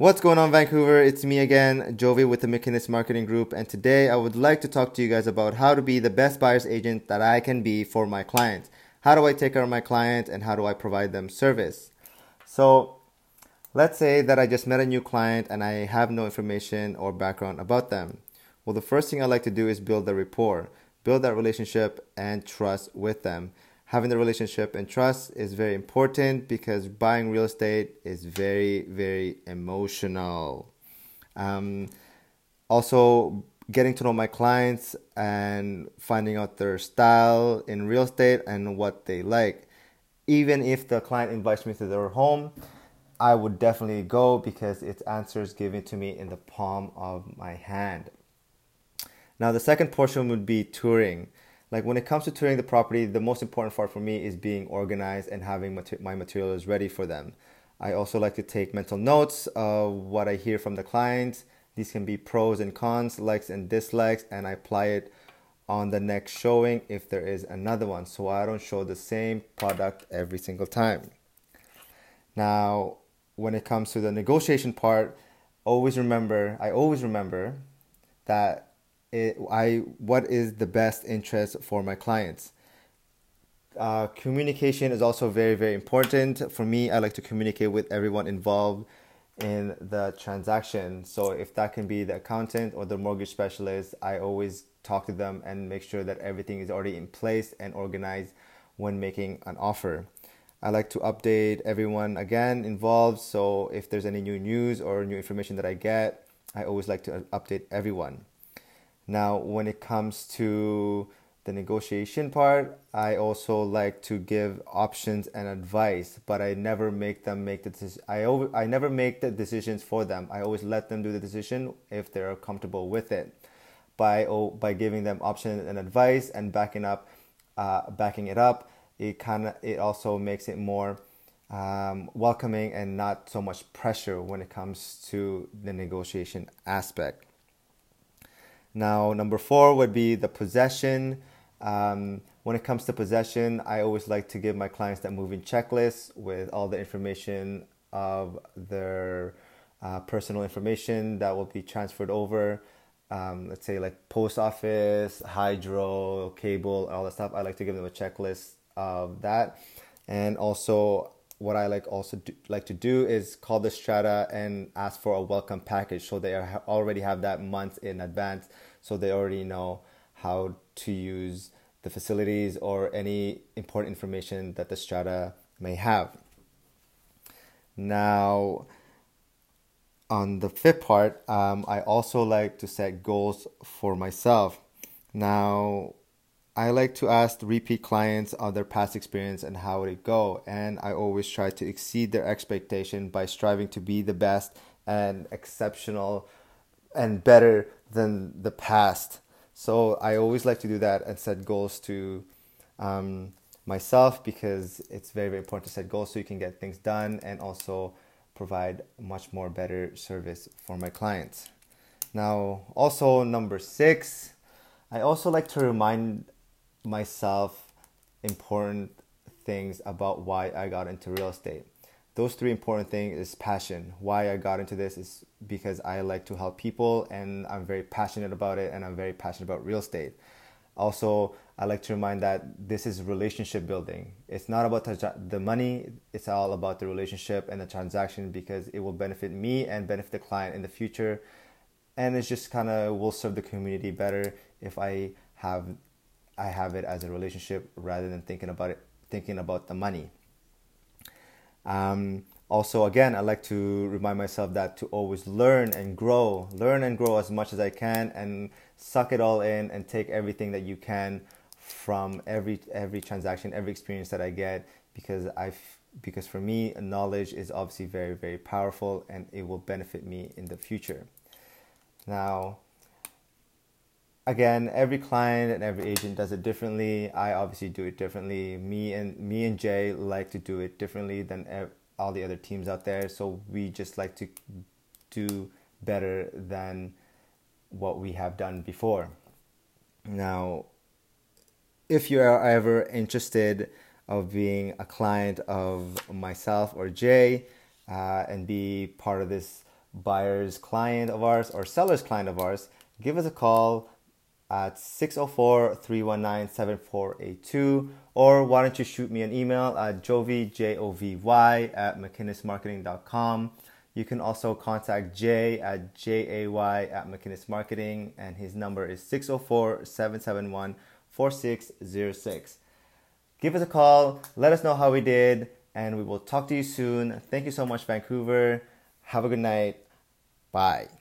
What's going on, Vancouver? It's me again, Jovy with the McInnes Marketing Group, and today I would like to talk to you guys about how to be the best buyer's agent that I can be for my clients. How do I take care of my client and how do I provide them service? So, let's say that I just met a new client and I have no information or background about them. Well, the first thing I like to do is build the rapport, build that relationship and trust with them having the relationship and trust is very important because buying real estate is very very emotional. Um, also getting to know my clients and finding out their style in real estate and what they like. Even if the client invites me to their home i would definitely go because it's answers given to me in the palm of my hand. Now the second portion would be touring like when it comes to touring the property, the most important part for me is being organized and having my materials ready for them. I also like to take mental notes of what I hear from the clients. These can be pros and cons, likes and dislikes, and I apply it on the next showing if there is another one. So I don't show the same product every single time. Now, when it comes to the negotiation part, always remember, I always remember that it, I what is the best interest for my clients. Uh, communication is also very very important for me. I like to communicate with everyone involved in the transaction. So if that can be the accountant or the mortgage specialist, I always talk to them and make sure that everything is already in place and organized when making an offer. I like to update everyone again involved. So if there's any new news or new information that I get, I always like to update everyone. Now, when it comes to the negotiation part, I also like to give options and advice, but I never make them make the decision. I, I never make the decisions for them. I always let them do the decision if they're comfortable with it. By by giving them options and advice and backing up, uh, backing it up, it kind of it also makes it more um, welcoming and not so much pressure when it comes to the negotiation aspect. Now, number four would be the possession. Um, when it comes to possession, I always like to give my clients that moving checklist with all the information of their uh, personal information that will be transferred over. Um, let's say like post office, hydro, cable, all that stuff. I like to give them a checklist of that, and also what I like also do, like to do is call the strata and ask for a welcome package, so they are, already have that months in advance, so they already know how to use the facilities or any important information that the strata may have. Now, on the fifth part, um, I also like to set goals for myself. Now, I like to ask repeat clients on their past experience and how it go, and I always try to exceed their expectation by striving to be the best and exceptional and better than the past. So I always like to do that and set goals to um, myself because it's very very important to set goals so you can get things done and also provide much more better service for my clients. Now, also number six, I also like to remind myself important things about why I got into real estate. Those three important things is passion. Why I got into this is because I like to help people and I'm very passionate about it and I'm very passionate about real estate. Also, I like to remind that this is relationship building. It's not about the money, it's all about the relationship and the transaction because it will benefit me and benefit the client in the future. And it's just kind of will serve the community better if I have I have it as a relationship rather than thinking about it, thinking about the money. Um, also, again, I like to remind myself that to always learn and grow, learn and grow as much as I can, and suck it all in and take everything that you can from every every transaction, every experience that I get, because I because for me, knowledge is obviously very very powerful, and it will benefit me in the future. Now, again, every client and every agent does it differently. I obviously do it differently. Me and me and Jay like to do it differently than all the other teams out there. So we just like to do better than what we have done before. Now, if you are ever interested of being a client of myself or Jay uh, and be part of this buyer's client of ours or seller's client of ours, give us a call at 604 319 7482 or why don't you shoot me an email at jovy, J-O-V-Y, at mcinnesmarketing.com. You can also contact Jay at J-A-Y at McInnes Marketing and his number is 604 771 4606. Give us a call, let us know how we did, and we will talk to you soon. Thank you so much, Vancouver. Have a good night. Bye.